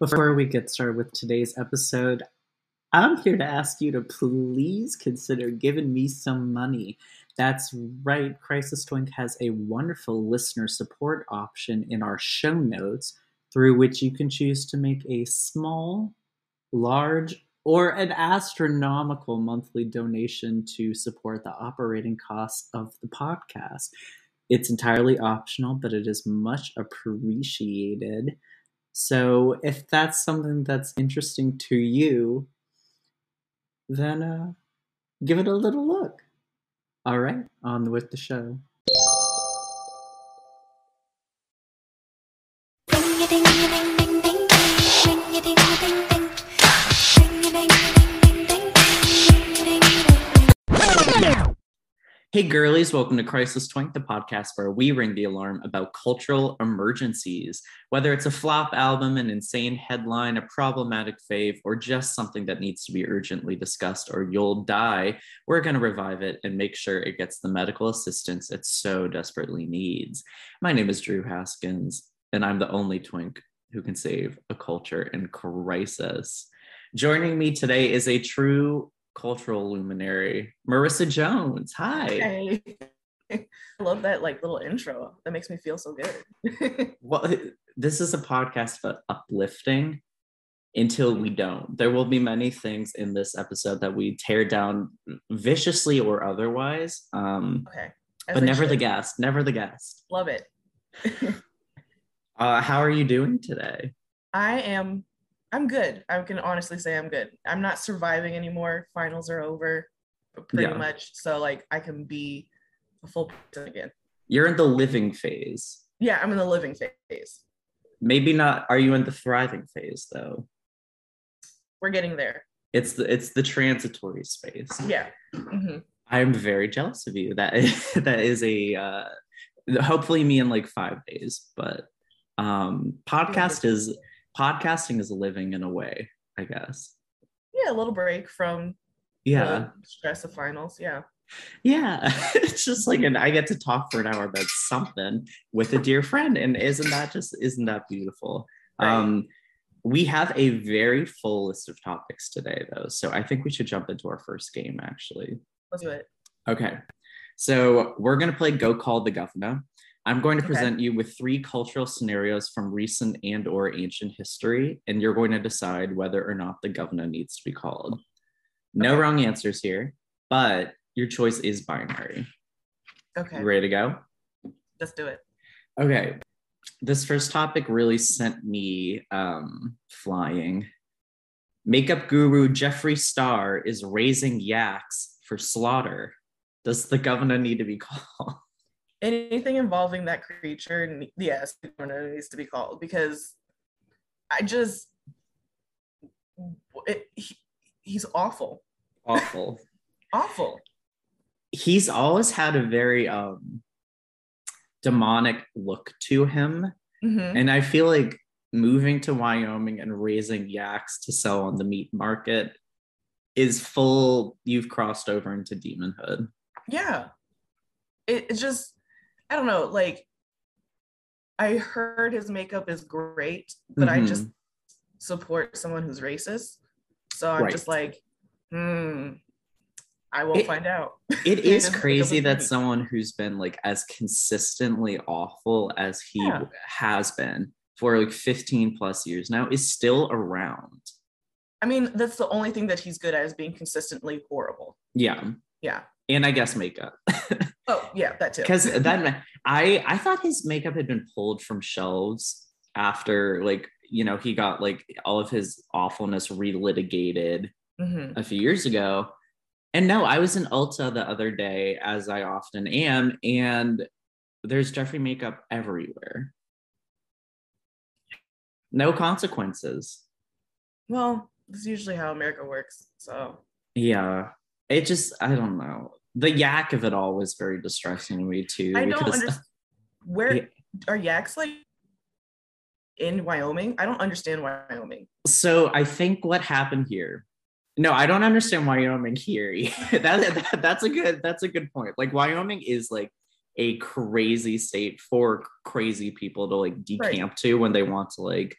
Before we get started with today's episode, I'm here to ask you to please consider giving me some money. That's right, Crisis Twink has a wonderful listener support option in our show notes through which you can choose to make a small, large, or an astronomical monthly donation to support the operating costs of the podcast. It's entirely optional, but it is much appreciated. So if that's something that's interesting to you, then uh, give it a little look. All right, on with the show. Hey girlies, welcome to Crisis Twink, the podcast where we ring the alarm about cultural emergencies. Whether it's a flop album, an insane headline, a problematic fave, or just something that needs to be urgently discussed or you'll die, we're going to revive it and make sure it gets the medical assistance it so desperately needs. My name is Drew Haskins, and I'm the only twink who can save a culture in crisis. Joining me today is a true cultural luminary, Marissa Jones. Hi. Hey. I love that like little intro. That makes me feel so good. well, this is a podcast about uplifting until we don't. There will be many things in this episode that we tear down viciously or otherwise. Um, okay. As but never should. the guest. Never the guest. Love it. uh, how are you doing today? I am I'm good. I can honestly say I'm good. I'm not surviving anymore. Finals are over, pretty yeah. much. So like I can be a full person again. You're in the living phase. Yeah, I'm in the living phase. Maybe not. Are you in the thriving phase though? We're getting there. It's the it's the transitory space. Yeah. Mm-hmm. I'm very jealous of you. That is that is a uh, hopefully me in like five days, but um podcast is podcasting is living in a way, I guess. Yeah, a little break from yeah stress of finals. Yeah. Yeah, it's just like, and I get to talk for an hour about something with a dear friend, and isn't that just isn't that beautiful? Right. Um, we have a very full list of topics today, though, so I think we should jump into our first game. Actually, let's do it. Okay, so we're gonna play Go Call the Governor. I'm going to present okay. you with three cultural scenarios from recent and or ancient history, and you're going to decide whether or not the governor needs to be called. No okay. wrong answers here, but your choice is binary. Okay. You ready to go? Let's do it. Okay. This first topic really sent me um, flying. Makeup guru Jeffree Star is raising yaks for slaughter. Does the governor need to be called? Anything involving that creature, yes, needs to be called because I just it, he, he's awful. Awful. awful. He's always had a very um demonic look to him. Mm-hmm. And I feel like moving to Wyoming and raising yaks to sell on the meat market is full you've crossed over into demonhood. Yeah. It, it just I don't know, like I heard his makeup is great, but mm-hmm. I just support someone who's racist. So I'm right. just like, hmm, I will it, find out. It is crazy that someone who's been like as consistently awful as he yeah. has been for like 15 plus years now is still around. I mean, that's the only thing that he's good at is being consistently horrible. Yeah. Yeah. And I guess makeup. Oh yeah, that too. Because then I I thought his makeup had been pulled from shelves after like you know he got like all of his awfulness relitigated mm-hmm. a few years ago. And no, I was in Ulta the other day, as I often am, and there's Jeffree makeup everywhere. No consequences. Well, that's usually how America works. So yeah, it just I don't know the yak of it all was very distressing to me too. I don't understand where yeah. are yaks like in Wyoming? I don't understand Wyoming. So I think what happened here. No, I don't understand Wyoming here. that, that, that's a good that's a good point. Like Wyoming is like a crazy state for crazy people to like decamp right. to when they want to like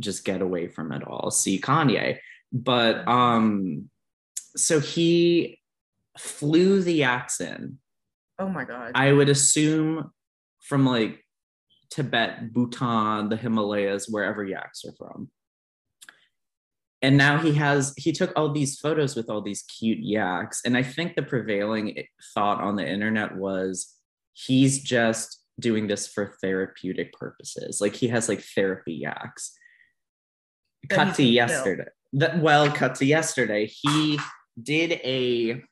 just get away from it all. See Kanye. But um so he flew the yaks in. Oh my god. I would assume from like Tibet, Bhutan, the Himalayas, wherever yaks are from. And now he has he took all these photos with all these cute yaks. And I think the prevailing thought on the internet was he's just doing this for therapeutic purposes. Like he has like therapy yaks. cut to yesterday. The, well, cut to yesterday. He did a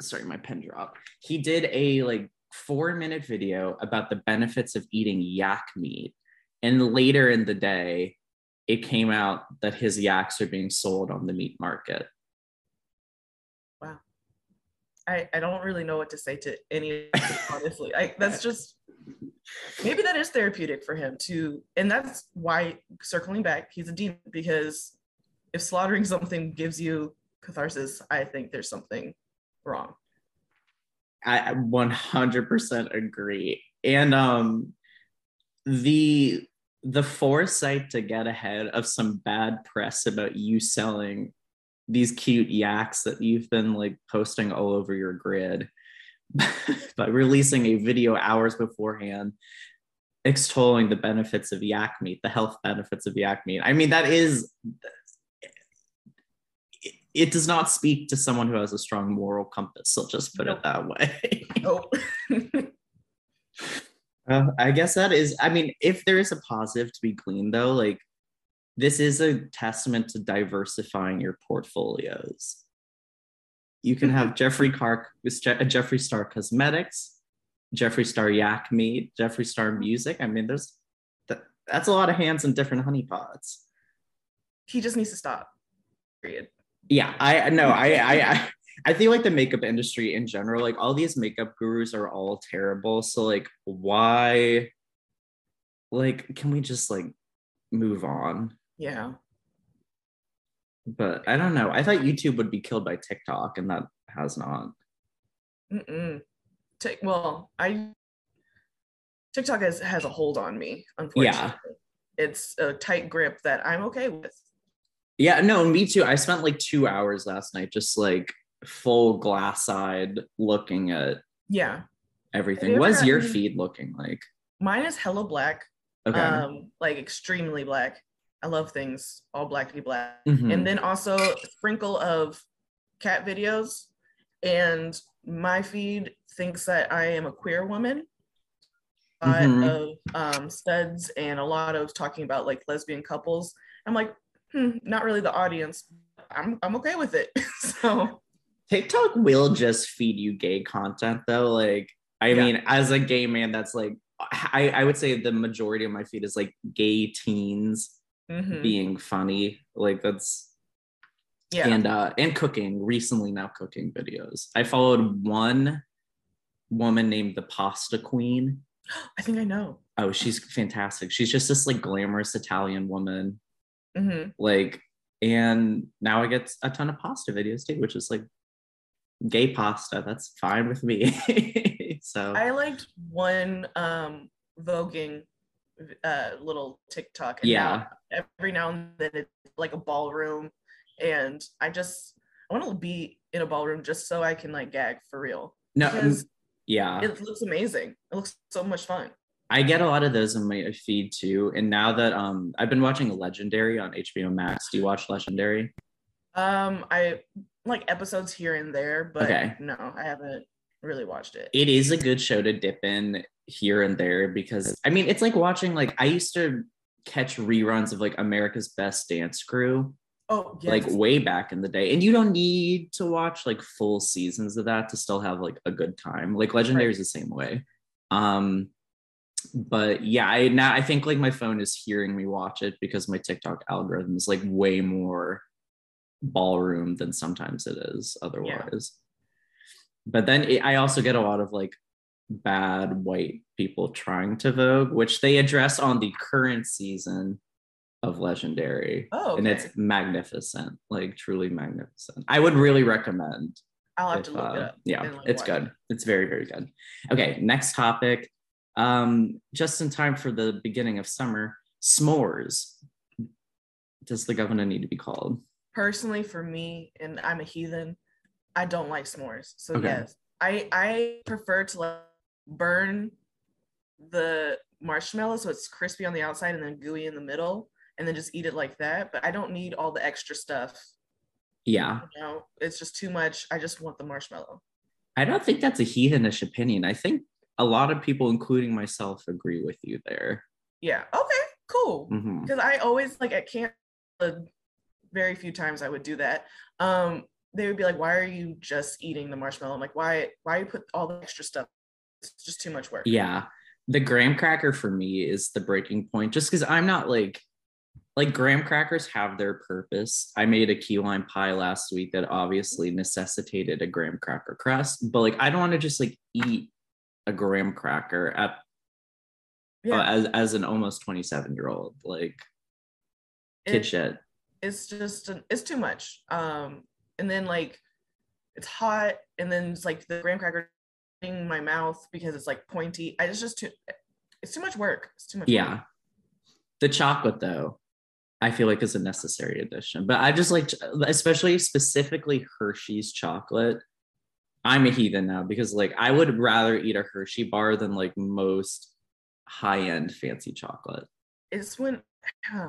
sorry, my pen dropped. He did a like four minute video about the benefits of eating yak meat. And later in the day, it came out that his yaks are being sold on the meat market. Wow. I, I don't really know what to say to any honestly. I that's just maybe that is therapeutic for him to and that's why circling back, he's a demon because if slaughtering something gives you catharsis, I think there's something wrong. I 100% agree. And um the the foresight to get ahead of some bad press about you selling these cute yaks that you've been like posting all over your grid by releasing a video hours beforehand extolling the benefits of yak meat, the health benefits of yak meat. I mean, that is it does not speak to someone who has a strong moral compass. I'll just put nope. it that way. nope. uh, I guess that is, I mean, if there is a positive to be gleaned though, like this is a testament to diversifying your portfolios. You can have Jeffree Cark, Jeffree Star Cosmetics, Jeffree Star Yak Meat, Jeffree Star Music. I mean, there's that, that's a lot of hands in different honeypots. He just needs to stop. Period yeah i know I, I i feel like the makeup industry in general like all these makeup gurus are all terrible. So like why like can we just like move on? Yeah. But i don't know. I thought youtube would be killed by tiktok and that has not. Mm-mm. T- well i tiktok has has a hold on me unfortunately. Yeah. it's a tight grip that i'm okay with yeah, no, me too. I spent like two hours last night just like full glass eyed looking at yeah everything. What's your feed looking like? Mine is hella black. Okay. Um, like extremely black. I love things all blackety black. Mm-hmm. And then also sprinkle of cat videos. And my feed thinks that I am a queer woman. A lot mm-hmm. of um, studs and a lot of talking about like lesbian couples. I'm like, hmm, not really the audience. I'm I'm okay with it. so TikTok will just feed you gay content though. Like, I yeah. mean, as a gay man, that's like I, I would say the majority of my feed is like gay teens mm-hmm. being funny. Like that's yeah. And uh and cooking, recently now cooking videos. I followed one woman named the Pasta Queen. I think I know. Oh, she's fantastic. She's just this like glamorous Italian woman Mm-hmm. Like, and now I get a ton of pasta videos too, which is like gay pasta. That's fine with me. so I liked one um voguing uh little TikTok. And yeah. Now, every now and then it's like a ballroom. And I just I want to be in a ballroom just so I can like gag for real. No, because yeah. It looks amazing. It looks so much fun. I get a lot of those in my feed too. And now that um I've been watching Legendary on HBO Max. Do you watch Legendary? Um I like episodes here and there, but okay. no, I haven't really watched it. It is a good show to dip in here and there because I mean it's like watching like I used to catch reruns of like America's Best Dance Crew. Oh, yes. like way back in the day. And you don't need to watch like full seasons of that to still have like a good time. Like Legendary right. is the same way. Um but yeah, I now I think like my phone is hearing me watch it because my TikTok algorithm is like way more ballroom than sometimes it is otherwise. Yeah. But then it, I also get a lot of like bad white people trying to vogue, which they address on the current season of Legendary. Oh, okay. and it's magnificent, like truly magnificent. I would really recommend. I'll have if, to look uh, it up. Yeah, it's good. It. It's very, very good. Okay, next topic um, just in time for the beginning of summer, s'mores. does the governor need to be called? Personally, for me, and I'm a heathen, I don't like s'mores. So Okay. yes, I I prefer to like burn the marshmallow so it's crispy on the outside and then gooey in the middle, and then just eat it like that. But I don't need all the extra stuff. Yeah. You know, it's just too much. I just want the marshmallow. I don't think that's a heathenish opinion. I think a lot of people, including myself, agree with you there. Yeah. Okay. Cool. Because I always like at camp. uh, Very few times I would do that. Um, they would be like, "Why are you just eating the marshmallow?" I'm like, "Why? Why you put all the extra stuff? It's just too much work." Yeah. The graham cracker for me is the breaking point, just because I'm not like, like graham crackers have their purpose. I made a key lime pie last week that obviously necessitated a graham cracker crust, but like I don't want to just like eat a graham cracker at Yeah, uh, as as an almost 27 year old. Like kid it- shit. it's just it's too much. Um, and then like it's hot, and then it's like the graham cracker in my mouth because it's like pointy. I it's just too. It's too much work. It's too much. Yeah. work. The chocolate though, I feel like is a necessary addition. But I just like especially specifically Hershey's chocolate. I'm a heathen now because like I would rather eat a Hershey bar than like most high-end fancy chocolate. It's when.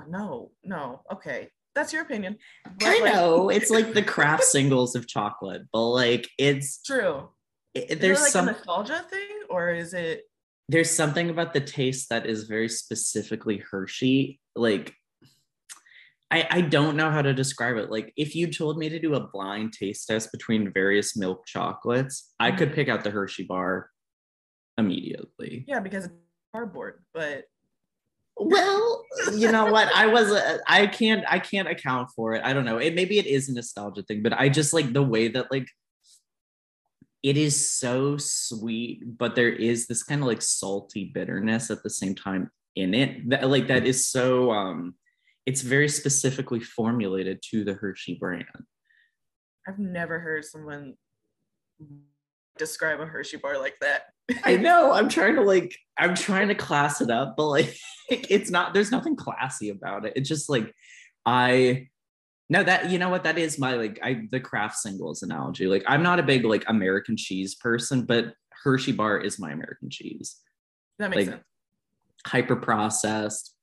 no, no. Okay, that's your opinion. But, I like, know it's like the Kraft singles of chocolate, but like it's True. it, there's it like some nostalgia thing, or is it? there's something about the taste that is very specifically Hershey. Like, I, I don't know how to describe it. Like, if you told me to do a blind taste test between various milk chocolates, I could Mhm. pick out the Hershey bar immediately. Yeah, because it's cardboard. But Well, you know what? I was uh, I can't I can't account for it. I don't know. It maybe it is a nostalgia thing, but I just like the way that like it is so sweet, but there is this kind of like salty bitterness at the same time in it. That like that is so um it's very specifically formulated to the Hershey brand. I've never heard someone describe a Hershey bar like that. I know. I'm trying to like I'm trying to class it up, but like it's not there's nothing classy about it. It's just like I no that you know what that is my like I the Kraft singles analogy. Like I'm not a big like American cheese person, but Hershey bar is my American cheese. That makes Like- sense. Hyper processed,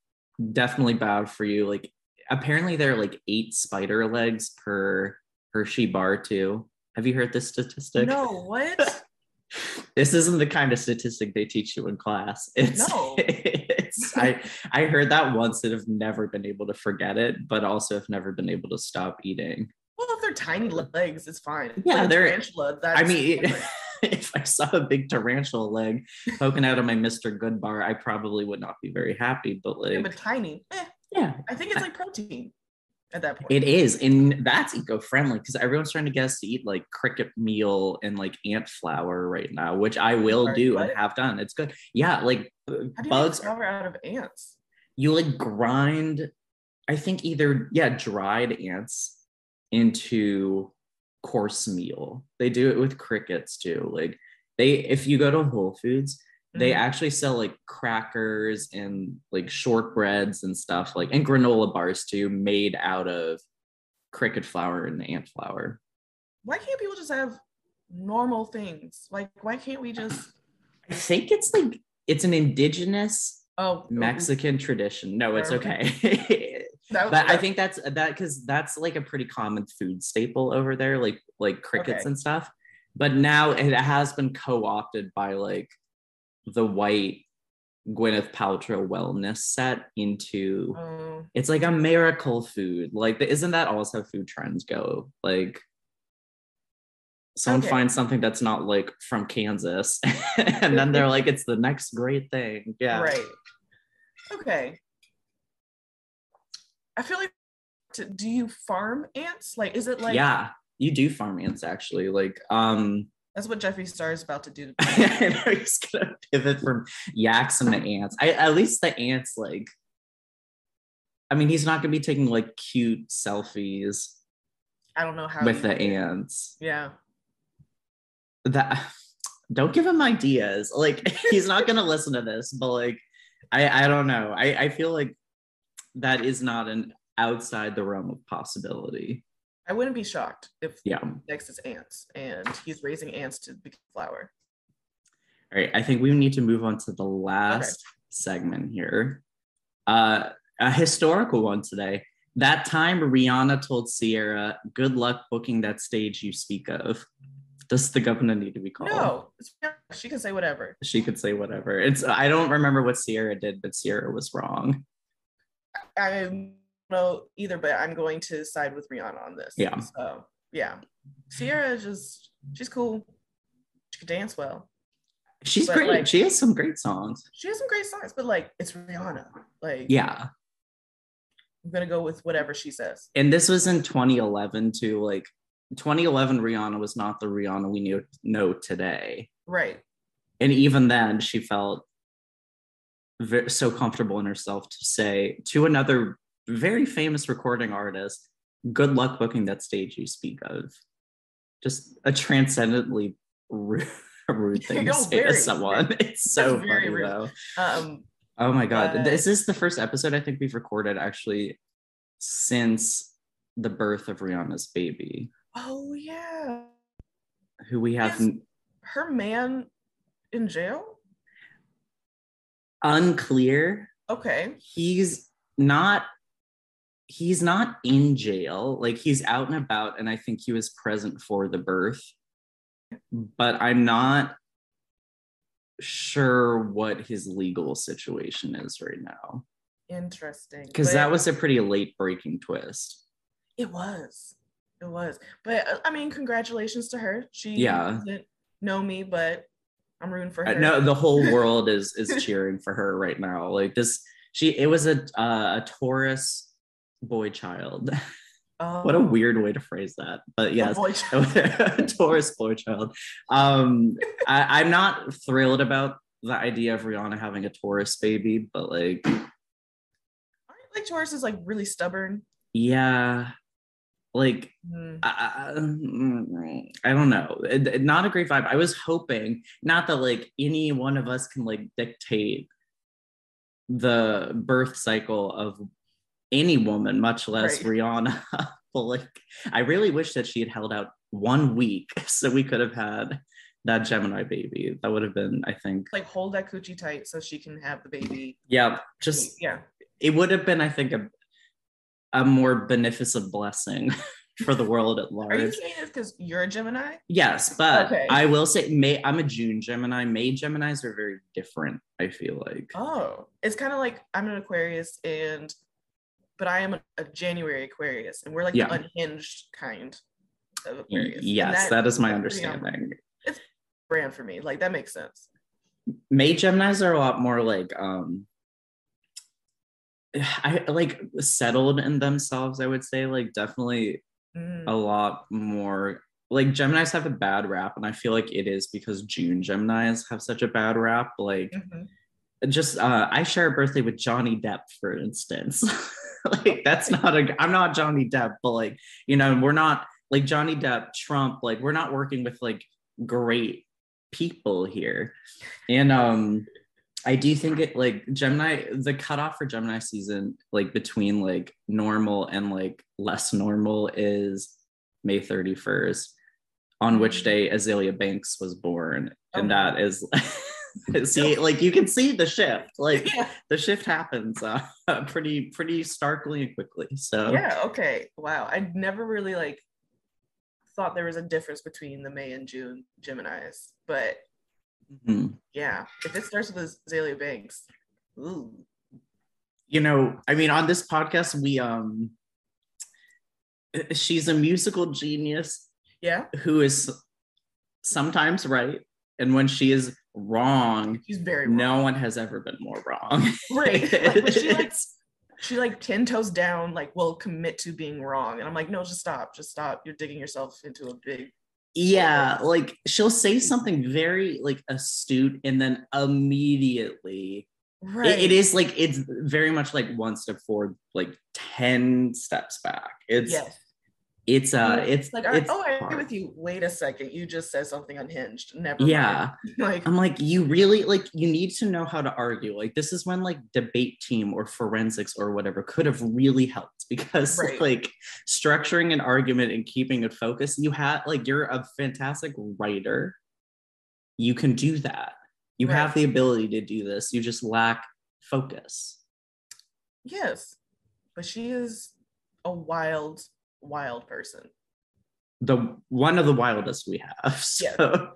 definitely bad for you. Like apparently there are like eight spider legs per Hershey bar too. Have you heard this statistic? No, what? this isn't the kind of statistic they teach you in class. It's, No. it's I I heard that once and have never been able to forget it, but also have never been able to stop eating. well, if they're tiny legs, it's fine. Yeah, Like they're- tarantula. I mean, if I saw a big tarantula leg poking out of my Mr. Goodbar, I probably would not be very happy. But like, yeah, but tiny. Eh, yeah, I think it's like protein at that point. it is, and that's eco-friendly because everyone's trying to get us to eat like cricket meal and like ant flour right now, which I will Sorry, do what? and have done. It's good. Yeah, like uh, How do you bugs flour out of ants? you like grind i think either yeah dried ants into coarse meal they do it with crickets too like they if you go to whole foods they Mhm. actually sell like crackers and like shortbreads and stuff like and granola bars too made out of cricket flour and ant flour Why can't people just have normal things? Like, why can't we just? i think it's like it's an indigenous Oh, mexican tradition no it's Okay. but I think that's that because that's like a pretty common food staple over there, like like crickets Okay. and stuff. But now it has been co-opted by like the white Gwyneth Paltrow wellness set into Oh, it's like a miracle food. Like isn't that also how food trends go? Like someone Okay. finds something that's not like from Kansas and then they're like it's the next great thing. Yeah. right. Okay. I feel like. Do you farm ants? Like, is it like? yeah. You do farm ants actually. Like um That's what Jeffree Star is about to do. I know he's gonna pivot from yaks and the ants. I at least the ants like. I mean, he's not gonna be taking like cute selfies I don't know how. with the ants. Yeah. That don't give him ideas. Like he's not gonna listen to this, but like I I don't know. I I feel like that is not an outside the realm of possibility. I wouldn't be shocked if Yeah. next is ants and he's raising ants to become flower. All right, I think we need to move on to the last segment here. Uh, a historical one today. That time Rihanna told Sierra, "Good luck booking that stage you speak of." Does the governor need to be called? No, she can say whatever. She could say whatever. It's I don't remember what Sierra did, but Sierra was wrong. I know either, but I'm going to side with Rihanna on this. Yeah. So yeah, Sierra is just she's cool. She can dance well. She's But, great. like- she has some great songs. She has some great songs, but like it's Rihanna. Like Yeah. I'm gonna go with whatever she says. And this was in 2011 too. Like 2011 Rihanna was not the Rihanna we knew know today. Right. and even then she felt so comfortable in herself to say to another very famous recording artist good luck booking that stage you speak of just a transcendently rude, rude thing to say very, to someone it's so funny rude. though Um. oh my god But- this is the first episode i think we've recorded actually since the birth of rihanna's baby Oh yeah. who we have Yes. Her man in jail. unclear Okay. he's not he's not in jail like he's out and about and i think he was present for the birth but i'm not sure what his legal situation is right now Interesting. because that was a pretty late breaking twist It was. It was. But uh, I mean, congratulations to her. She Yeah. doesn't know me, but I'm rooting for Uh, her. no the whole world is is cheering for her right now like this she it was a uh, a taurus boy child what a Oh, weird way to phrase that but a yes boy child. Taurus boy child. Um, I, I'm not thrilled about the idea of Rihanna having a Taurus baby, but like, Aren't like Taurus is like really stubborn. yeah, like Hmm. I, I I don't know. Not a great vibe. I was hoping not that like any one of us can like dictate the birth cycle of any woman, much less Right. Rihanna. I really wish that she had held out one week so we could have had that Gemini baby. That would have been, I think, Like hold that coochie tight so she can have the baby. yeah, just yeah. it would have been, I think, a a more beneficent blessing for the world at large. Are you saying this because you're a Gemini? Yes, but Okay. I will say May I'm a June Gemini. May Geminis are very different, I feel like. Oh, it's kind of like I'm an Aquarius and but I am a, a January Aquarius and we're like Yeah. the unhinged kind of Aquarius. Yes, that is my understanding. understanding. brand for me. Like that makes sense. May Geminis are a lot more like um I like settled in themselves, I would say. Like definitely Mm, a lot more like Geminis have a bad rap, and I feel like it is because June Geminis have such a bad rap. Like mhm. just uh I share a birthday with Johnny Depp, for instance. like that's not a I'm not Johnny Depp, but like, you know, we're not like Johnny Depp, Trump, like we're not working with like great people here. And um I do think it like Gemini, the cutoff for Gemini season, like between like normal and like less normal is May 31st, on which day Azealia Banks was born. And Oh. that is see, like you can see the shift. Like yeah. the shift happens uh, pretty, pretty starkly and quickly. So yeah, okay. Wow. I never really like thought there was a difference between the May and June Geminis, but mhm. yeah, if it starts with Azealia Banks, ooh. you know, I mean, on this podcast, we um she's a musical genius Yeah, who is sometimes right. And when she is wrong, she's very wrong. no one has ever been more wrong. Right. Like, she like she like 10 toes down, like will commit to being wrong. And I'm like, no, just stop, just stop. You're digging yourself into a big yeah, like she'll say something very like astute and then immediately right. it- it is like it's very much like one step forward, like 10 steps back. It's Yes. It's uh it's like it's oh I agree hard. with you. Wait a second, you just said something unhinged. Never Yeah. Like I'm like, you really like you need to know how to argue. Like this is when like debate team or forensics or whatever could have really helped because Right. like structuring an argument and keeping it focused, you had like you're a fantastic writer. You can do that. You have the ability to do this. You just lack focus. yes. But she is a wild, wild person. The one of the wildest we have. So Yeah.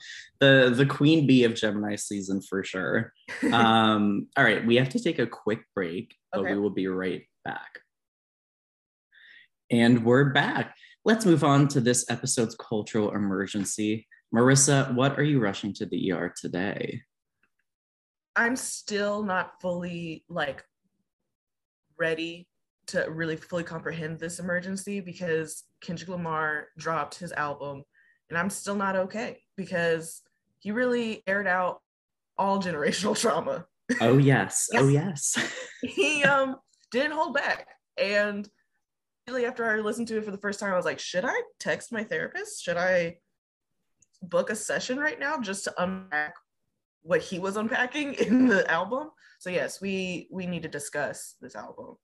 the the queen bee of Gemini season for sure. um, all right, we have to take a quick break, but Okay. we will be right back. And we're back. Let's move on to this episode's cultural emergency. Marissa, what are you rushing to the ER today? I'm still not fully like ready to really fully comprehend this emergency because Kendrick Lamar dropped his album and I'm still not okay because he really aired out all generational trauma. Oh yes, oh yes. He um didn't hold back and really after I listened to it for the first time I was like, should I text my therapist? Should I book a session right now just to unpack what he was unpacking in the album? So yes, we we need to discuss this album.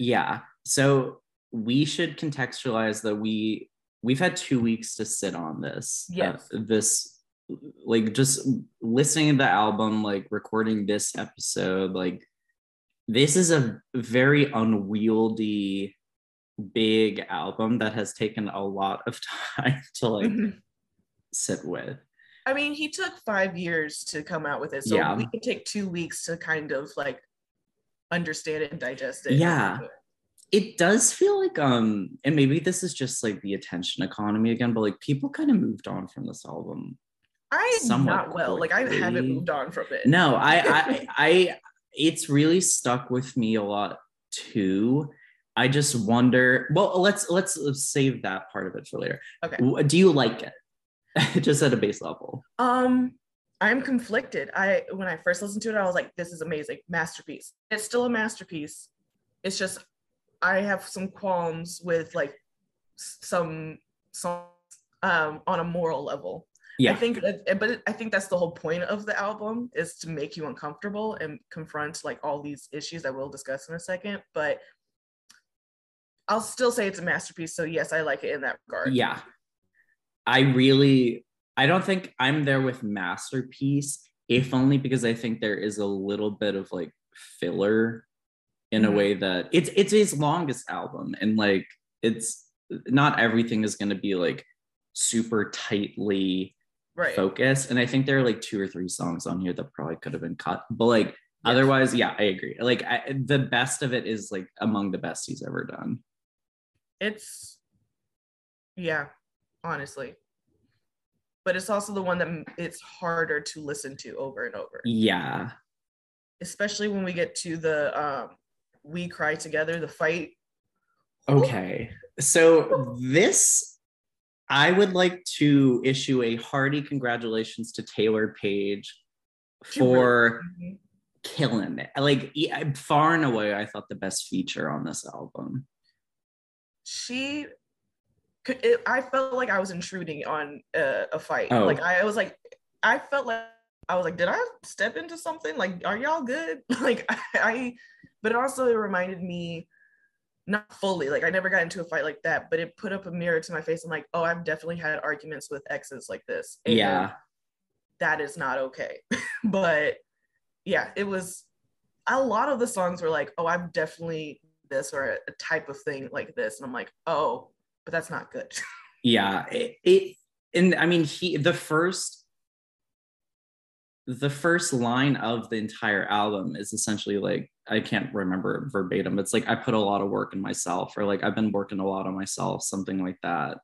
Yeah. So we should contextualize that we we've had two weeks to sit on this. Yes. Uh, this like just listening to the album, like recording this episode, like this is a very unwieldy big album that has taken a lot of time to like sit with. I mean, he took five years to come out with it, so Yeah. we could take two weeks to kind of like understand it and digest it. Yeah. It does feel like um and maybe this is just like the attention economy again, but like people kind of moved on from this album. I Somewhat not well. Like I haven't moved on from it. No, I I I it's really stuck with me a lot too. I just wonder, well, let's let's save that part of it for later. Okay. Do you like it? just at a base level. Um, I'm conflicted. I when I first listened to it, I was like, "This is amazing, masterpiece." It's still a masterpiece. It's just I have some qualms with like some songs um, on a moral level. Yeah. I think, but I think that's the whole point of the album is to make you uncomfortable and confront like all these issues that we'll discuss in a second. But I'll still say it's a masterpiece. So yes, I like it in that regard. Yeah. I really I don't think I'm there with masterpiece, if only because I think there is a little bit of like filler in a Mhm. way that it's it's his longest album and like it's not everything is going to be like super tightly Right. focused and I think there are like two or three songs on here that probably could have been cut but like Yes. otherwise yeah I agree like I, the best of it is like among the best he's ever done It's yeah, honestly. But it's also the one that it's harder to listen to over and over, yeah especially when we get to the um we cry together, the fight. Okay. So this I would like to issue a hearty congratulations to Taylour Paige for Mhm. killing it. Like far and away I thought the best feature on this album. She it, I felt like I was intruding on a, a fight. Oh. Like I was like I felt like I was like, did I step into something? Like, are y'all good? Like I, I but it also it reminded me not fully like i never got into a fight like that but it put up a mirror to my face i'm like oh i've definitely had arguments with exes like this and Yeah. that is not okay but yeah it was a lot of the songs were like oh i'm definitely this or a, a type of thing like this and i'm like oh but that's not good Yeah. It, it and I mean he the first the first line of the entire album is essentially like I can't remember verbatim. It's like I put a lot of work in myself, or like I've been working a lot on myself, something like that.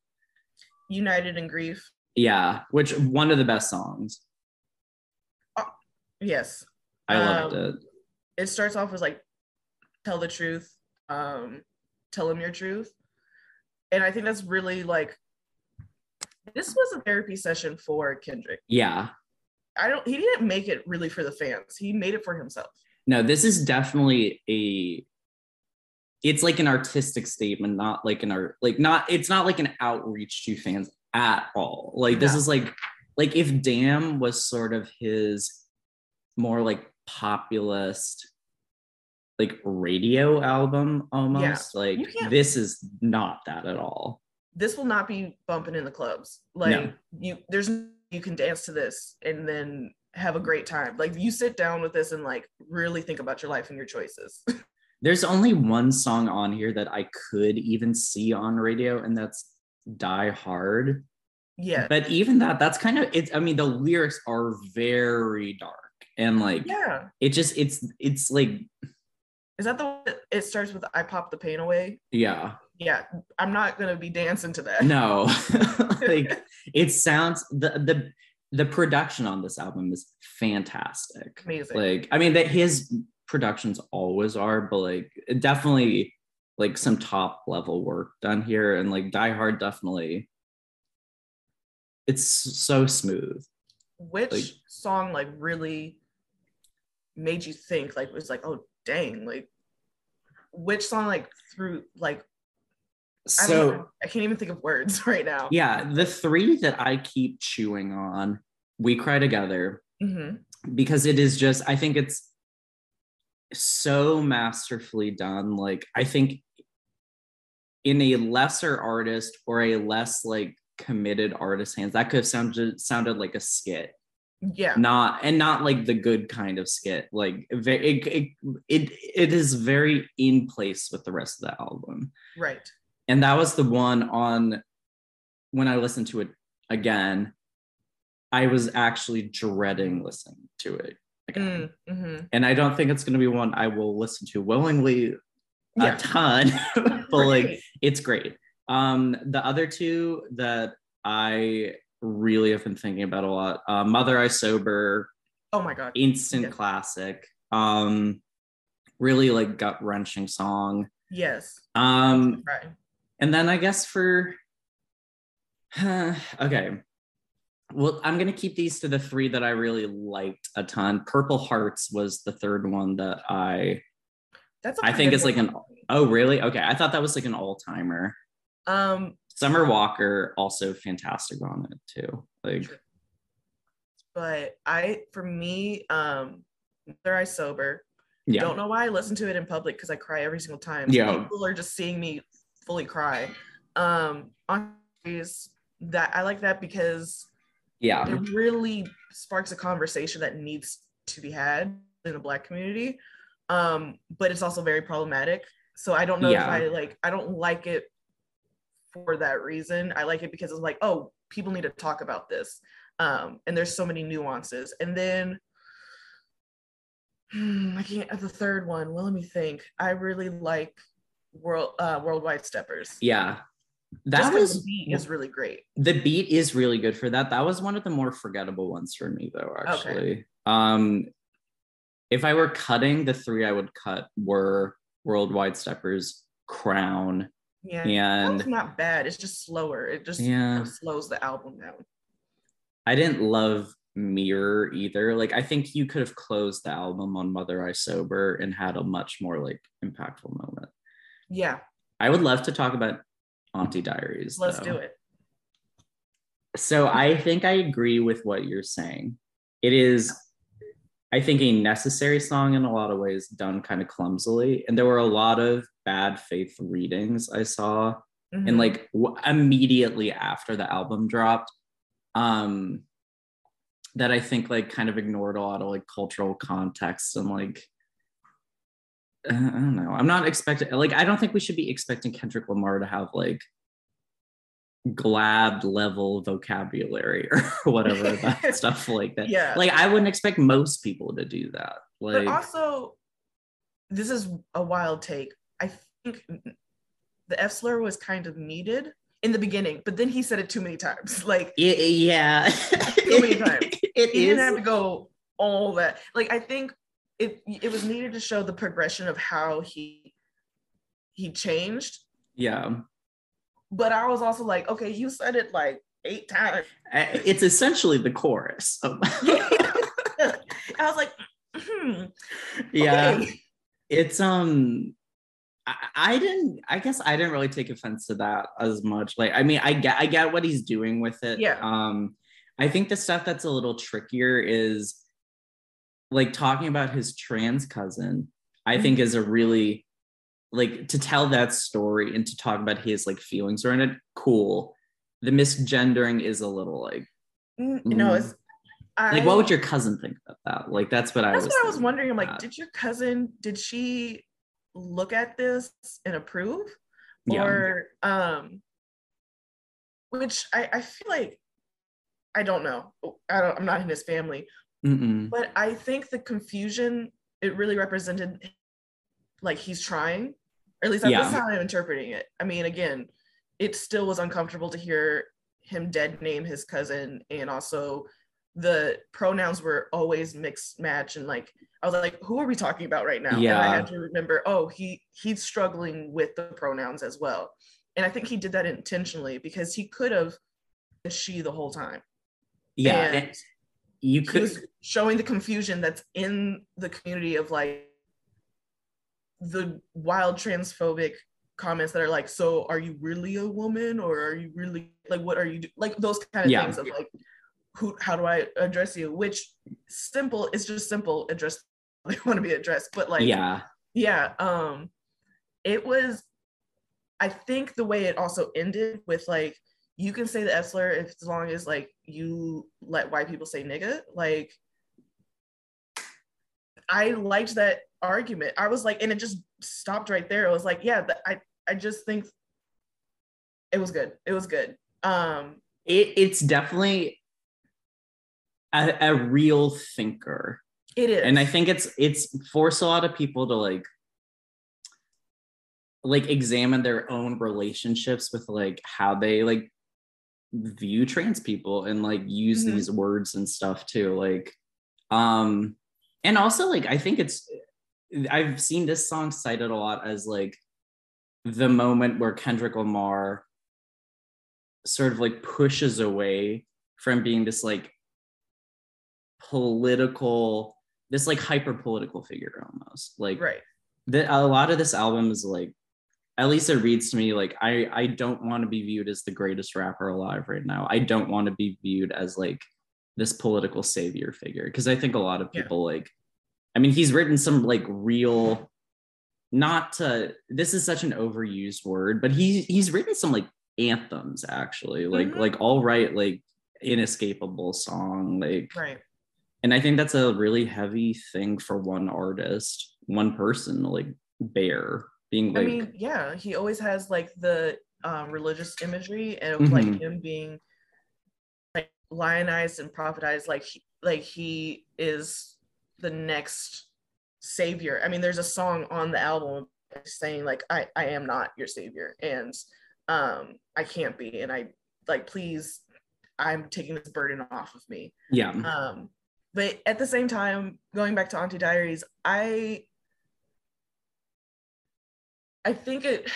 united in grief Yeah, which one of the best songs. yes I loved Um, it. it starts off as like tell the truth um tell him your truth and i think that's really like this was a therapy session for kendrick Yeah. i don't he didn't make it really for the fans he made it for himself No, this is definitely a it's like an artistic statement, not like an art, like not it's not like an outreach to fans at all. Like this No. is like like if Damn was sort of his more like populist like radio album almost like this is not that at all this will not be bumping in the clubs. Like you, there's you can dance to this and then have a great time. Like you sit down with this and like really think about your life and your choices. there's only one song on here that i could even see on radio and that's die hard yeah, but even that that's kind of it's i mean the lyrics are very dark and like yeah. it just it's it's like Is that the one that it starts with "I pop the pain away"? yeah Yeah, I'm not gonna be dancing to that. no like it sounds the the the production on this album is fantastic Amazing. like i mean that his productions always are but like definitely like some top level work done here and like die hard definitely it's so smooth Which like- song like really made you think? Like it was like, oh dang, like which song like through like I so know, I can't even think of words right now. yeah the three that i keep chewing on we cry together hmm because it is just i think it's so masterfully done like i think in a lesser artist or a less like committed artist hands that could have sounded sounded like a skit Yeah. not and not like the good kind of skit like it, it it it is very in place with the rest of the album. Right. and that was the one on when i listened to it again i was actually dreading listening to it again. Mm, hmm and i don't think it's going to be one i will listen to willingly a ton but like it's great. Um the other two that i really have been thinking about a lot uh, mother i sober Oh my god. instant Yeah. classic um really like gut wrenching song Yes. um Right. and then I guess for okay. Well, I'm gonna keep these to the three that I really liked a ton. Purple Hearts was the third one that I That's. I think it's like an- oh really? Okay. I thought that was like an all-timer. Um, Summer Walker also fantastic on it too. Like but I for me, um, Mother I sober. yeah. Don't know why I listen to it in public because I cry every single time. Yeah. People are just seeing me fully cry. Um, on that I like that because Yeah. it really sparks a conversation that needs to be had in the black community um but it's also very problematic so i don't know Yeah. if i like i don't like it for that reason. I like it because it's like oh people need to talk about this. Um and there's so many nuances. And then hmm, i can't the third one well let me think. I really like world uh worldwide steppers. Yeah. That was beat is really great. The beat is really good for that. That was one of the more forgettable ones for me though, actually. Um if I were cutting, the three I would cut were Worldwide Steppers, Crown, yeah and it's not bad it's just slower it just Yeah. kind of slows the album down I didn't love Mirror either. Like I think you could have closed the album on Mother I Sober and had a much more like impactful moment. yeah I would love to talk about Auntie Diaries. let's though. do it So I think I agree with what you're saying. It is, I think, a necessary song in a lot of ways, done kind of clumsily. And there were a lot of bad faith readings I saw, Mhm. and like w- immediately after the album dropped, um, that I think like kind of ignored a lot of like cultural context and like. I don't know. I'm not expecting like I don't think we should be expecting Kendrick Lamar to have like GLAAD level vocabulary or whatever that stuff like that. Yeah. Like I wouldn't expect most people to do that. Like but also this is a wild take i think the f slur was kind of needed in the beginning but then he said it too many times like it, yeah. Too many times. It he didn't have to go all that like i think it it was needed to show the progression of how he he changed Yeah. But i was also like okay you said it like eight times It's essentially the chorus. i was like hmm, yeah. okay. It's um I, I didn't I guess I didn't really take offense to that as much. Like I mean I get I get what he's doing with it. Yeah. Um I think the stuff that's a little trickier is like talking about his trans cousin, I Mm-hmm. think is a really like to tell that story and to talk about his like feelings around it, cool. The misgendering is a little like Mm, no, it's I, like what would your cousin think about that? Like that's what I was what I was wondering. I'm like, did your cousin did she look at this and approve? Yeah. Or um which I, I feel like I don't know. I don't I'm not in his family, Mm-mm. but I think the confusion it really represented like he's trying. Or at least that's Yeah. how I'm interpreting it. I mean, again, it still was uncomfortable to hear him dead name his cousin and also the pronouns were always mixed match and like I was like, who are we talking about right now? And I Yeah. had to remember, oh, he he's struggling with the pronouns as well. And I think he did that intentionally because he could have she the whole time. Yeah. And and you he could was showing the confusion that's in the community of like the wild transphobic comments that are like, so are you really a woman or are you really like what are you do-? like those kind of Yeah. things of like who how do I address you? Which simple it's just simple address they want to be addressed, but like yeah. yeah um it was i think the way it also ended with like you can say the f slur if as long as like you let white people say nigga like i liked that argument. I was like and it just stopped right there. It was like yeah i i just think it was good. It was good. Um It, it's definitely a, a real thinker. it is. And i think it's it's forced a lot of people to like like examine their own relationships with like how they like view trans people and like use Mhm. these words and stuff too like um and also like i think it's i've seen this song cited a lot as like the moment where kendrick lamar sort of like pushes away from being this like political this like hyper political figure almost. Like right. the, a lot of this album is like at least it reads to me like i i don't want to be viewed as the greatest rapper alive right now. I don't want to be viewed as like this political savior figure because i think a lot of Yeah. people like i mean he's written some like real not to this is such an overused word but he he's written some like anthems actually like Mhm. like all right like inescapable song like right and i think that's a really heavy thing for one artist one person like bear being like I mean, yeah, he always has like the um, religious imagery and of, like him being lionized and prophetized, like he, like he is the next savior. I mean, there's a song on the album saying like, "I I am not your savior," and um, I can't be, and I like, please, I'm taking this burden off of me. yeah Um, but at the same time, going back to Auntie Diaries, I I think it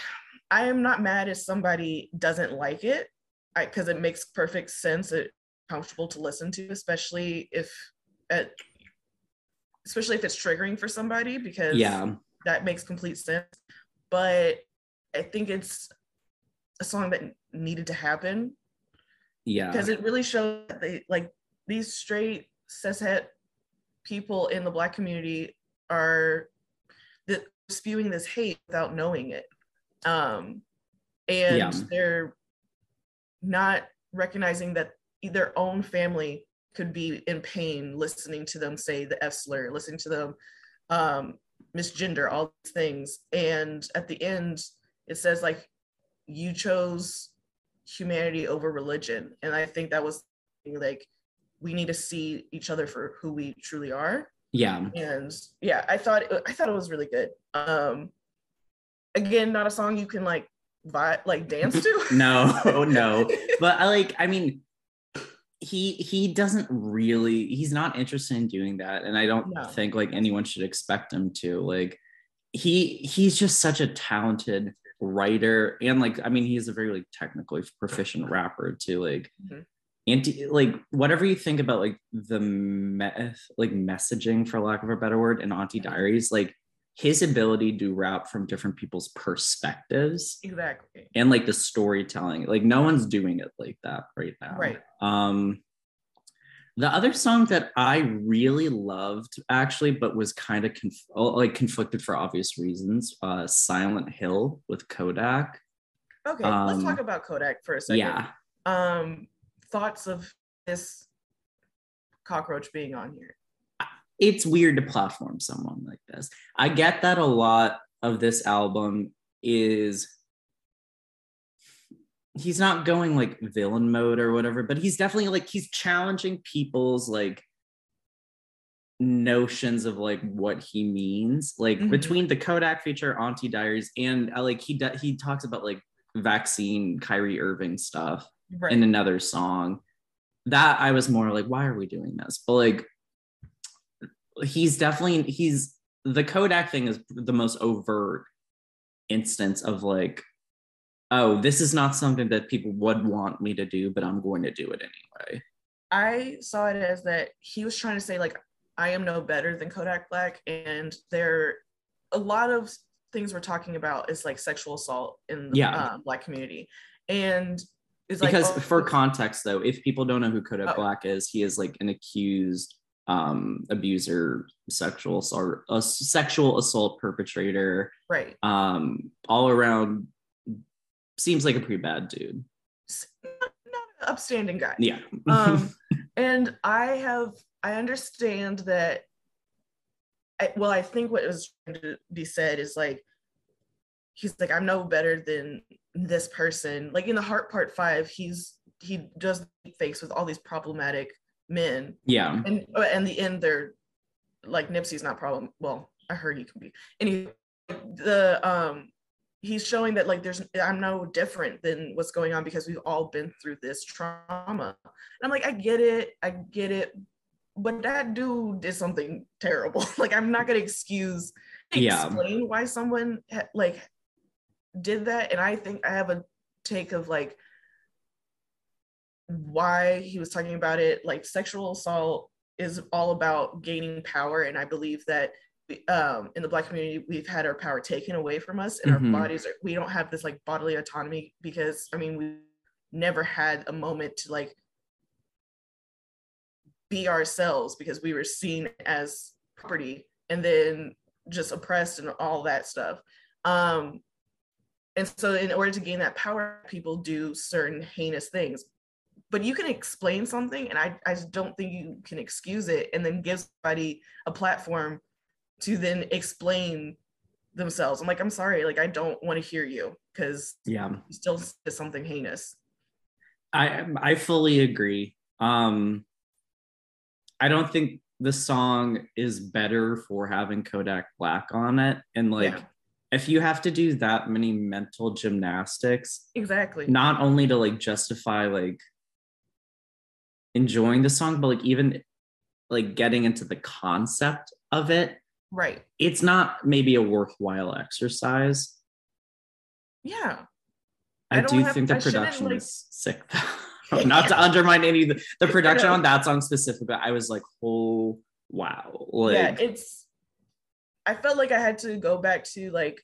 I am not mad if somebody doesn't like it because it makes perfect sense. It's comfortable to listen to, especially if it, especially if it's triggering for somebody because yeah that makes complete sense. But I think it's a song that needed to happen yeah because it really showed that they like these straight cishet people in the black community are that spewing this hate without knowing it um and Yeah. they're not recognizing that their own family could be in pain listening to them say the f slur listening to them um misgender all these things. And at the end it says like you chose humanity over religion. And i think that was like we need to see each other for who we truly are. Yeah. And yeah i thought i thought it was really good. Um again not a song you can like vi- like dance to? No no. But i like i mean he he doesn't really he's not interested in doing that and i don't No. think like anyone should expect him to like he he's just such a talented writer and like i mean he's a very like technically proficient rapper too like Mhm. anti like whatever you think about like the me- like messaging for lack of a better word in auntie diaries like his ability to rap from different people's perspectives exactly. and like the storytelling like no one's doing it like that right now. Right. Um the other song that i really loved actually but was kind of conf- oh, like conflicted for obvious reasons uh silent hill with kodak. Okay let's Um, talk about kodak for a second. yeah. Um thoughts of this cockroach being on here it's weird to platform someone like this. I get that a lot of this album is he's not going like villain mode or whatever, but he's definitely like he's challenging people's like notions of like what he means. Like Mhm. between the Kodak feature, Auntie Diaries, and uh, like he de- he talks about like vaccine Kyrie Irving stuff right in another song. That I was more like, why are we doing this? But like, he's definitely he's the Kodak thing is the most overt instance of like, oh, this is not something that people would want me to do, but I'm going to do it anyway. I saw it as that he was trying to say like I am no better than Kodak Black, and there a lot of things we're talking about is like sexual assault in the Yeah. uh, Black community, and it's like Because oh, for context, though, if people don't know who Kodak Oh. Black is, he is like an accused um abuser sexual assault sexual assault perpetrator. Right, um all around seems like a pretty bad dude. Not, not an upstanding guy. yeah. Um and i have i understand that I, well i think what was trying to be said is like he's like i'm no better than this person. Like in the heart part five he's he does fakes with all these problematic men. Yeah. And and the end they're like nipsey's not problem well i heard he can be. And he the um he's showing that like there's i'm no different than what's going on because we've all been through this trauma. And i'm like i get it i get it but that dude did something terrible. Like i'm not gonna excuse Yeah. explain why someone like did that. And i think i have a take of like why he was talking about it like sexual assault is all about gaining power and i believe that um, in the black community we've had our power taken away from us and Mhm. our bodies are, we don't have this like bodily autonomy because i mean we never had a moment to like be ourselves because we were seen as property and then just oppressed and all that stuff um and so in order to gain that power people do certain heinous things but you can explain something and i, I just don't think you can excuse it and then give somebody a platform to then explain themselves. I'm like i'm sorry like i don't want to hear you because yeah. you still said something heinous. I i fully agree. Um i don't think the song is better for having kodak black on it and like Yeah. if you have to do that many mental gymnastics exactly. not only to like justify like enjoying the song but like even like getting into the concept of it right. it's not maybe a worthwhile exercise. Yeah. I, I don't have- think the I production like- is sick though. not to undermine any of the, the production on that song specifically i was like oh wow. Like yeah it's i felt like i had to go back to like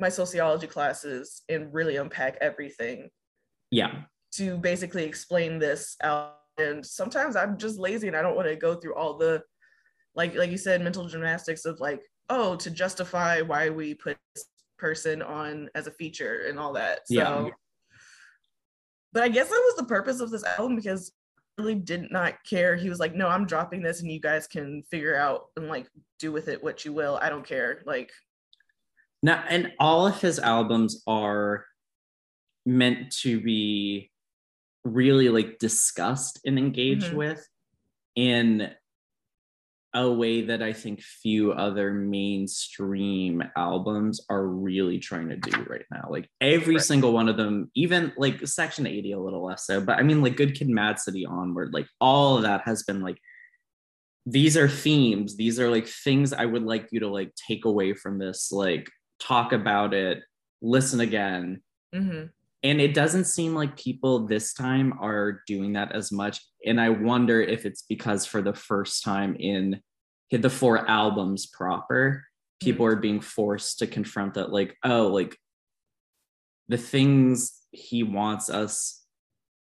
my sociology classes and really unpack everything. Yeah to basically explain this out. And sometimes i'm just lazy and i don't want to go through all the like like you said mental gymnastics of like oh to justify why we put this person on as a feature and all that. So Yeah. but i guess that was the purpose of this album because I really did not care. He was like no i'm dropping this and you guys can figure out and like do with it what you will. I don't care. Like now and all of his albums are meant to be really like discussed and engaged Mhm. with in a way that I think few other mainstream albums are really trying to do right now. Like every Right. single one of them, even like Section 80 a little less so, but I mean like Good Kid Mad City onward, like all of that has been like these are themes, these are like things I would like you to like take away from this, like talk about it, listen again, mhm. And it doesn't seem like people this time are doing that as much. And i wonder if it's because for the first time in the four albums proper people mm-hmm. are being forced to confront that like oh like the things he wants us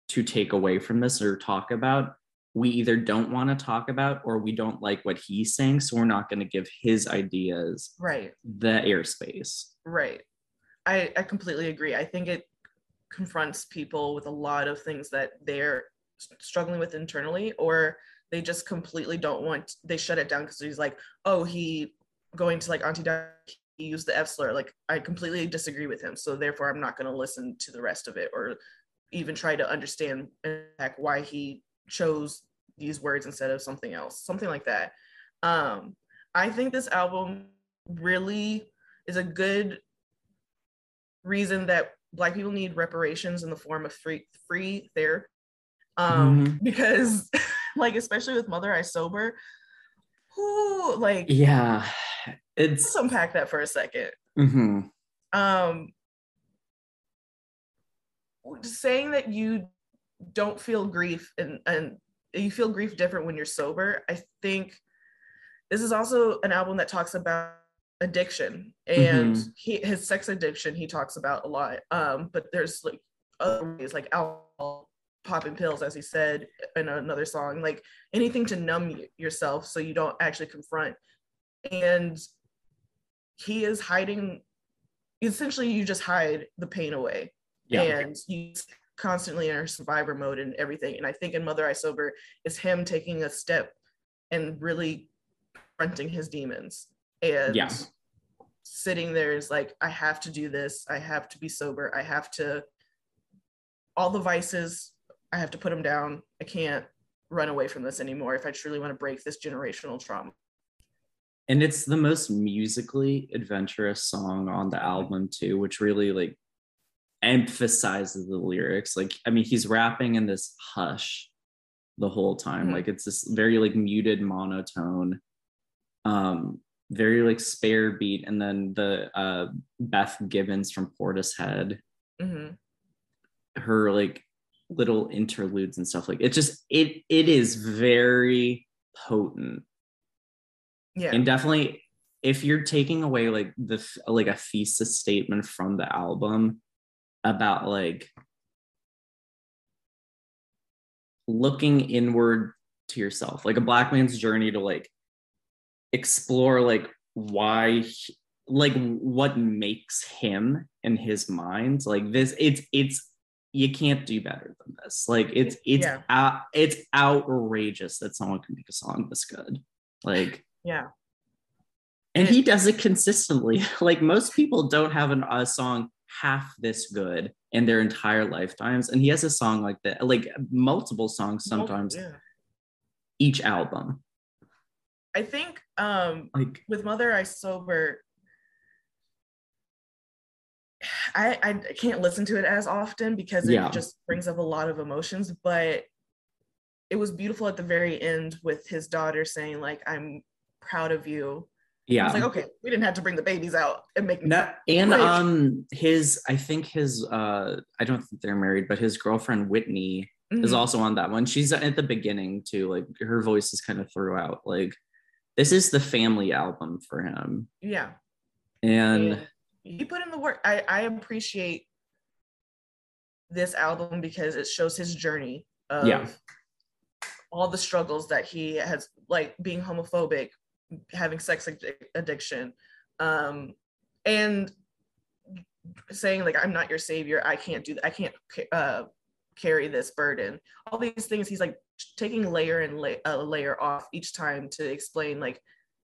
to take away from this or talk about we either don't want to talk about or we don't like what he's saying so we're not going to give his ideas right. the airspace. Right. I i completely agree. I think it confronts people with a lot of things that they're struggling with internally or they just completely don't want they shut it down because he's like oh he going to like auntie Duck, he used the f slur. Like i completely disagree with him so therefore i'm not going to listen to the rest of it or even try to understand why he chose these words instead of something else something like that. Um i think this album really is a good reason that black people need reparations in the form of free free therapy um mm-hmm. because like especially with mother i sober who like yeah it's let's unpack that for a 2nd mm-hmm. um saying that you don't feel grief and and you feel grief different when you're sober i think this is also an album that talks about addiction and mm-hmm. he, his sex addiction he talks about a lot. Um but there's like other ways like alcohol popping pills as he said in another song like anything to numb yourself so you don't actually confront. And he is hiding essentially you just hide the pain away. Yeah. and you constantly in survivor mode and everything. And i think in mother i sober is him taking a step and really confronting his demons and yeah. sitting there is like i have to do this i have to be sober i have to all the vices I have to put them down. I can't run away from this anymore if I truly want to break this generational trauma. And it's the most musically adventurous song on the album too, which really like emphasizes the lyrics. Like, I mean, he's rapping in this hush the whole time. Mm-hmm. Like it's this very like muted monotone, um, very like spare beat, and then the uh Beth Gibbons from Portishead. Mm-hmm. Her like little interludes and stuff like it just it it is very potent yeah and definitely if you're taking away like the like a thesis statement from the album about like looking inward to yourself like a black man's journey to like explore like why like what makes him in his mind like this it's it's you can't do better than this. Like it's it's yeah. it's outrageous that someone can make a song this good. Like yeah. And he does it consistently. Like most people don't have an, a song half this good in their entire lifetimes, and he has a song like that, like multiple songs sometimes. Yeah. Each album. I think um like with Mother I Sober, I, I can't listen to it as often because it yeah. just brings up a lot of emotions, but it was beautiful at the very end with his daughter saying, like, I'm proud of you. Yeah. I was like, okay, we didn't have to bring the babies out and make no, and um his I think his uh I don't think they're married, but his girlfriend Whitney mm-hmm. is also on that one. She's at the beginning too. Like her voice is kind of throughout. Like this is the family album for him. Yeah. And yeah he put in the work. I, I appreciate this album because it shows his journey of yeah. all the struggles that he has, like being homophobic, having sex addiction, um, and saying like I'm not your savior. I can't do that. I can't uh, carry this burden. All these things. He's like taking layer and la- uh, layer off each time to explain like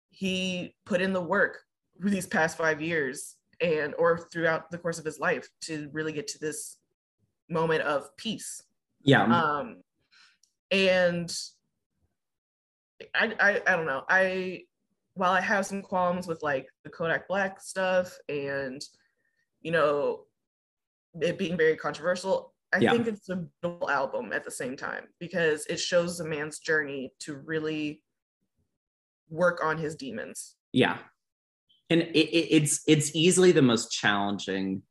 he put in the work these past five years and or throughout the course of his life to really get to this moment of peace. Yeah. Um and I, I i don't know. I while i have some qualms with like the kodak black stuff and you know it being very controversial i yeah. think it's a beautiful album at the same time because it shows a man's journey to really work on his demons yeah and it, it, it's it's easily the most challenging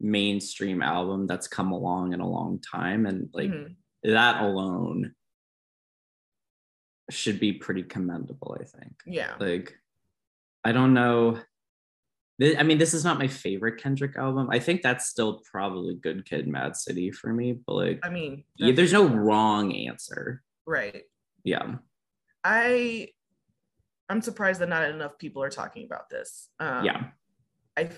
mainstream album that's come along in a long time and like mm-hmm. that alone should be pretty commendable i think yeah like I don't know. I mean, this is not my favorite Kendrick album. I think that's still probably Good Kid, Mad City for me. But like, I mean, yeah, there's no wrong answer. Right. Yeah. I I'm surprised that not enough people are talking about this. Um, yeah. I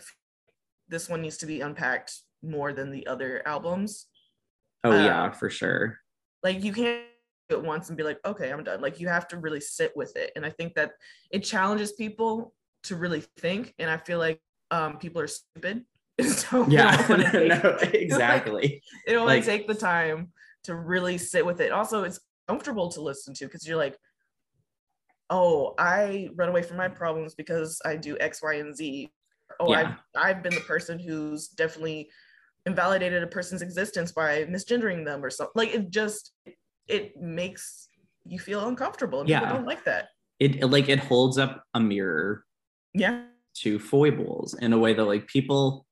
this one needs to be unpacked more than the other albums. Oh um, yeah, for sure. Like you can't do it once and be like, okay, I'm done. Like you have to really sit with it. And I think that it challenges people to really think. And I feel like um, people are stupid. so yeah, no, exactly. like, they don't like, take the time to really sit with it. Also, it's comfortable to listen to because you're like, oh, I run away from my problems because I do X, Y, and Z. Oh, yeah. I've I've been the person who's definitely invalidated a person's existence by misgendering them or something. Like it just it makes you feel uncomfortable. And yeah. People don't like that. It like it holds up a mirror. Yeah. To foibles in a way that like people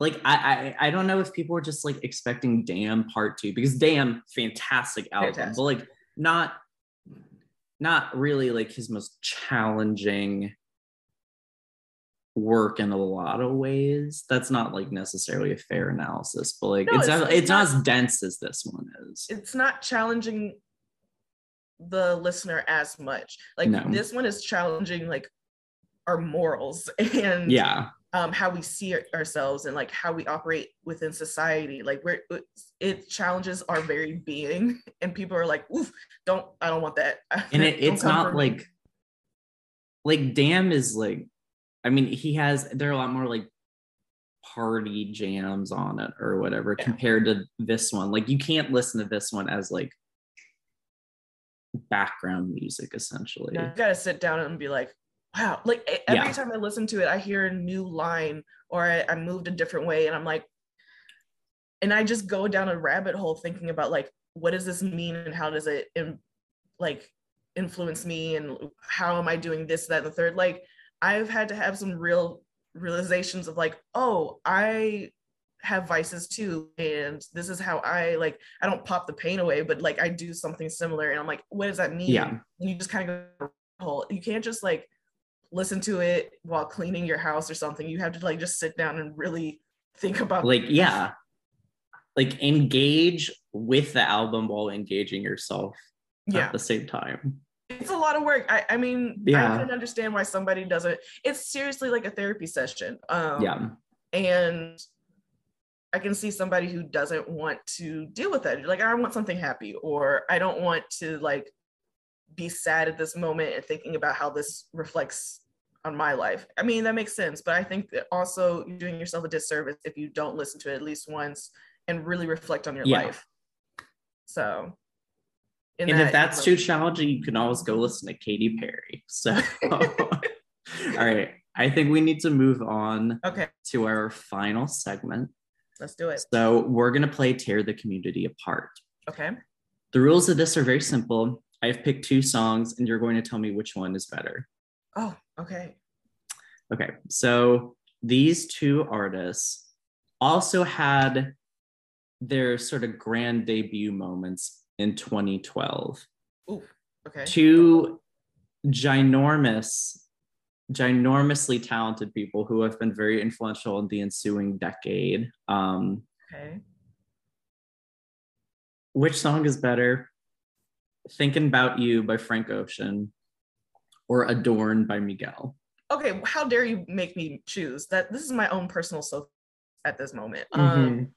like I, I I don't know if people were just like expecting Damn Part Two because Damn fantastic album, fantastic. but like not not really like his most challenging work in a lot of ways. That's not like necessarily a fair analysis, but like no, it's, it's, it's, not, not as dense as this one is. It's not challenging the listener as much. Like no. this one is challenging like our morals and yeah um, how we see ourselves and like how we operate within society. Like we're it challenges our very being, and people are like, "Oof, don't I don't want that." And it, it's not like like Damn is like, I mean, he has there are a lot more like party jams on it or whatever yeah. compared to this one. Like you can't listen to this one as like background music essentially. You gotta sit down and be like, wow. Like every yeah. time i listen to it i hear a new line or I, I moved a different way and i'm like and i just go down a rabbit hole thinking about like what does this mean and how does it in, like influence me and how am i doing this that and the third? Like i've had to have some real realizations of like oh i have vices too and this is how i like i don't pop the pain away but like i do something similar and i'm like what does that mean? Yeah. And you just kind of go you can't just like listen to it while cleaning your house or something. You have to like just sit down and really think about like yeah. Like engage with the album while engaging yourself yeah. at the same time. It's a lot of work. I, I mean, yeah. I can understand why somebody doesn't. It's seriously like a therapy session. Um, yeah. And I can see somebody who doesn't want to deal with that. Like, I want something happy, or I don't want to like be sad at this moment and thinking about how this reflects on my life. I mean, that makes sense, but I think that also you're doing yourself a disservice if you don't listen to it at least once and really reflect on your yeah. life. So, and that, if that's too challenging, you can always go listen to Katy Perry. So, all right, I think we need to move on okay. to our final segment. Let's do it. So, we're going to play Tear the Community Apart. Okay. The rules of this are very simple. I've picked two songs, and you're going to tell me which one is better. Oh, okay. Okay. So these two artists also had their sort of grand debut moments in 2012. Ooh, okay. Two ginormous, ginormously talented people who have been very influential in the ensuing decade. Um, okay. Which song is better? Thinking About You by Frank Ocean or Adorn by Miguel? Okay, how dare you make me choose? That this is my own personal self at this moment. Mm-hmm. Um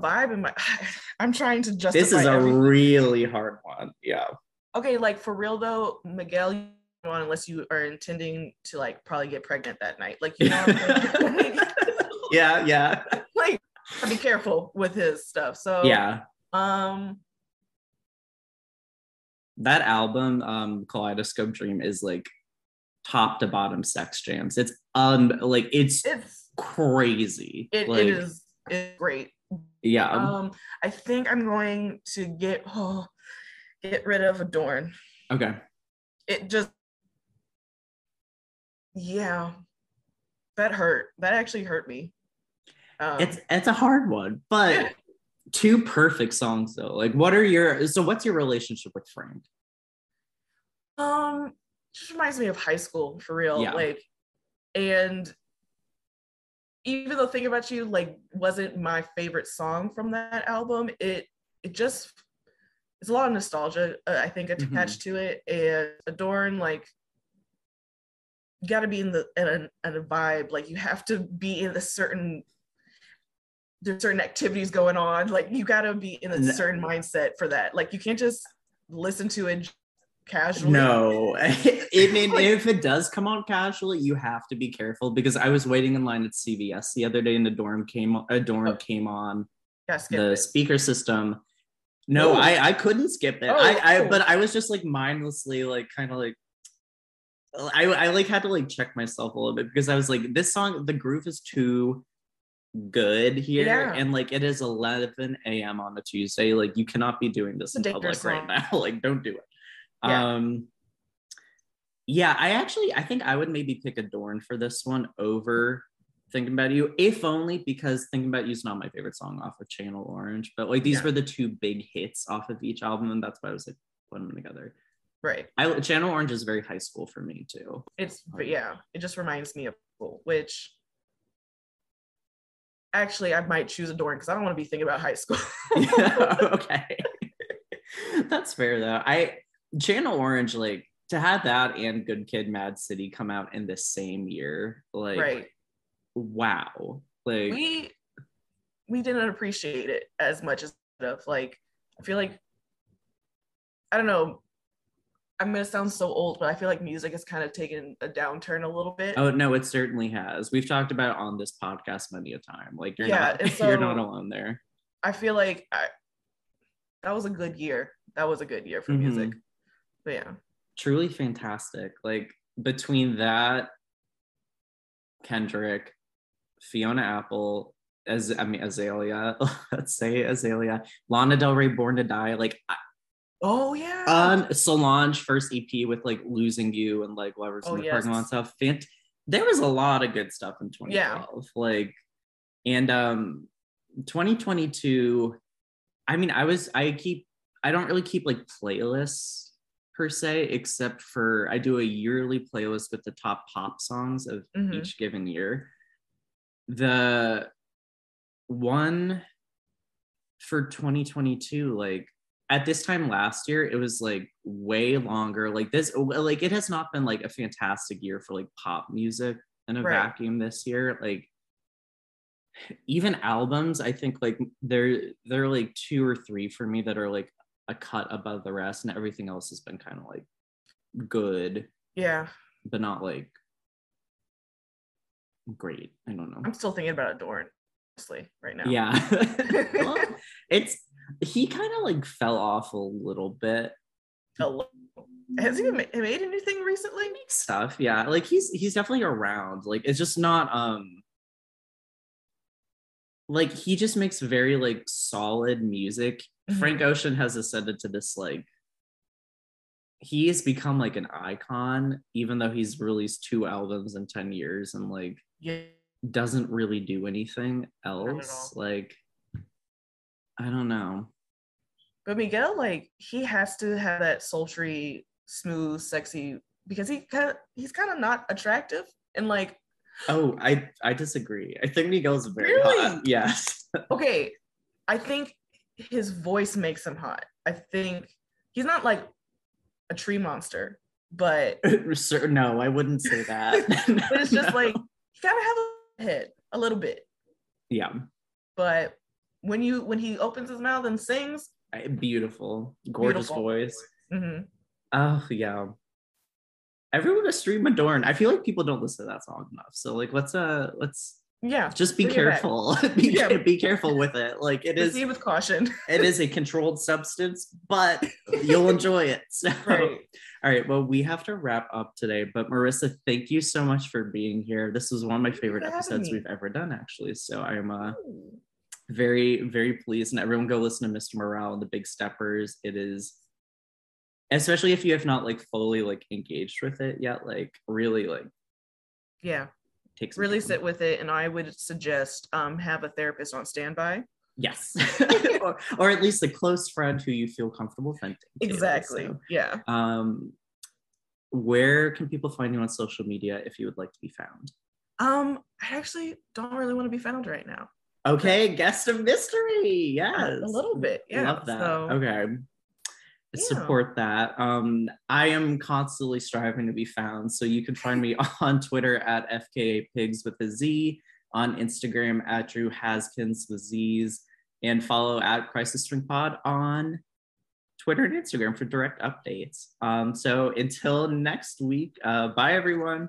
vibe in my I'm trying to justify This is a everything. really hard one. Yeah. Okay, like for real though, Miguel you on unless you are intending to like probably get pregnant that night. Like you know yeah, yeah. Like be careful with his stuff. So yeah. Um, that album, um, Kaleidoscope Dream, is like top to bottom sex jams. It's um like it's, it's crazy. It, like, it is it's great. Yeah. Um, I think I'm going to get oh get rid of Adorn. Okay. It just yeah. That hurt. That actually hurt me. Um, it's it's a hard one, but two perfect songs though. Like, what are your so? What's your relationship with Frank? Um, just reminds me of high school for real. Yeah. Like, and even though "Think About You" like wasn't my favorite song from that album, it it just it's a lot of nostalgia uh, I think mm-hmm. attached mm-hmm. to it, and Adorn like you got to be in the in a, in a vibe like you have to be in a certain there's certain activities going on like you got to be in a certain mindset for that. Like you can't just listen to it casually. No. I mean, like, if it does come on casually you have to be careful because i was waiting in line at cvs the other day and the dorm came Adorn oh. came on the it. speaker system. No oh. I, I couldn't skip it. Oh, I, I oh. but i was just like mindlessly like kind of like I, I like had to like check myself a little bit because I was like, this song, the groove is too good here. Yeah. And like it is 11 a.m. on a Tuesday. Like you cannot be doing this in public right now. like don't do it. Yeah. Um yeah, I actually I think I would maybe pick Adorn for this one over Thinking About You, if only because Thinking About You is not my favorite song off of Channel Orange. But like these yeah. were the two big hits off of each album, and that's why I was like putting them together. Right. I Channel Orange is very high school for me too. It's but yeah, it just reminds me of school, which actually I might choose Adorn because I don't want to be thinking about high school. yeah, okay. That's fair though. I Channel Orange, like to have that and Good Kid Mad City come out in the same year, like right. wow. Like we we didn't appreciate it as much as of like I feel like I don't know I'm gonna sound so old, but I feel like music has kind of taken a downturn a little bit. Oh no, it certainly has. We've talked about on this podcast many a time. Like you're yeah, not so you're not alone there. I feel like I, that was a good year. That was a good year for mm-hmm. music. But yeah. Truly fantastic. Like between that, Kendrick, Fiona Apple, as I mean Azealia, let's say Azealia, Lana Del Rey, Born to Die. Like Oh yeah. Um, Solange first EP with like losing you and like whatever's oh, in the yes. parking lot stuff. Fant- there was a lot of good stuff in 2012. Yeah. Like, and um, 2022. I mean, I was I keep I don't really keep like playlists per se, except for I do a yearly playlist with the top pop songs of mm-hmm. each given year. The one for 2022, like at this time last year it was like way longer. Like this oh, like it has not been like a fantastic year for like pop music in a right. vacuum this year. Like even albums i think like they're they're like two or three for me that are like a cut above the rest and everything else has been kind of like good yeah. but not like great. I don't know. I'm still thinking about Adorn honestly right now. Yeah. Well, it's he kind of like fell off a little bit. A little. Has he made anything recently? Stuff, yeah. Like he's he's definitely around. Like it's just not um like he just makes very like solid music. Mm-hmm. Frank Ocean has ascended to this like he has become like an icon, even though he's released two albums in 10 years and like yeah. doesn't really do anything else. Like I don't know. But Miguel, like, he has to have that sultry, smooth, sexy because he kind of he's kind of not attractive and like. Oh, I I disagree. I think Miguel's very really? hot. Yes. okay, I think his voice makes him hot. I think he's not like a tree monster, but no, I wouldn't say that. but it's just no. like you gotta have a head a little bit. Yeah. But when you when he opens his mouth and sings, beautiful, gorgeous beautiful. voice. Mm-hmm. Oh yeah. Everyone is stream Adorn. I feel like people don't listen to that song enough. So like, let's uh, let's yeah, just be careful. be yeah. be careful with it. Like it Proceed is with caution. it is a controlled substance, but you'll enjoy it. So. Right. All right. Well, we have to wrap up today. But Marissa, thank you so much for being here. This was one of my favorite episodes we've ever done, actually. So I am uh, Ooh very very pleased and everyone go listen to mr morale and the big steppers it is especially if you have not like fully like engaged with it yet like really like yeah takes really time. sit with it and i would suggest um have a therapist on standby Yes. or, or at least a close friend who you feel comfortable venting. To, exactly. so. Yeah. Um, where can people find you on social media if you would like to be found? Um, I actually don't really want to be found right now. Okay, guest of mystery. Yes. A little bit. Yeah. Love that. So, okay. Yeah. Support that. Um, I am constantly striving to be found. So you can find me on Twitter at FKA Pigs with a Z, on Instagram at Drew Haskins with Z's, and follow at Crisis Twink Pod on Twitter and Instagram for direct updates. Um, so until next week, uh, bye everyone.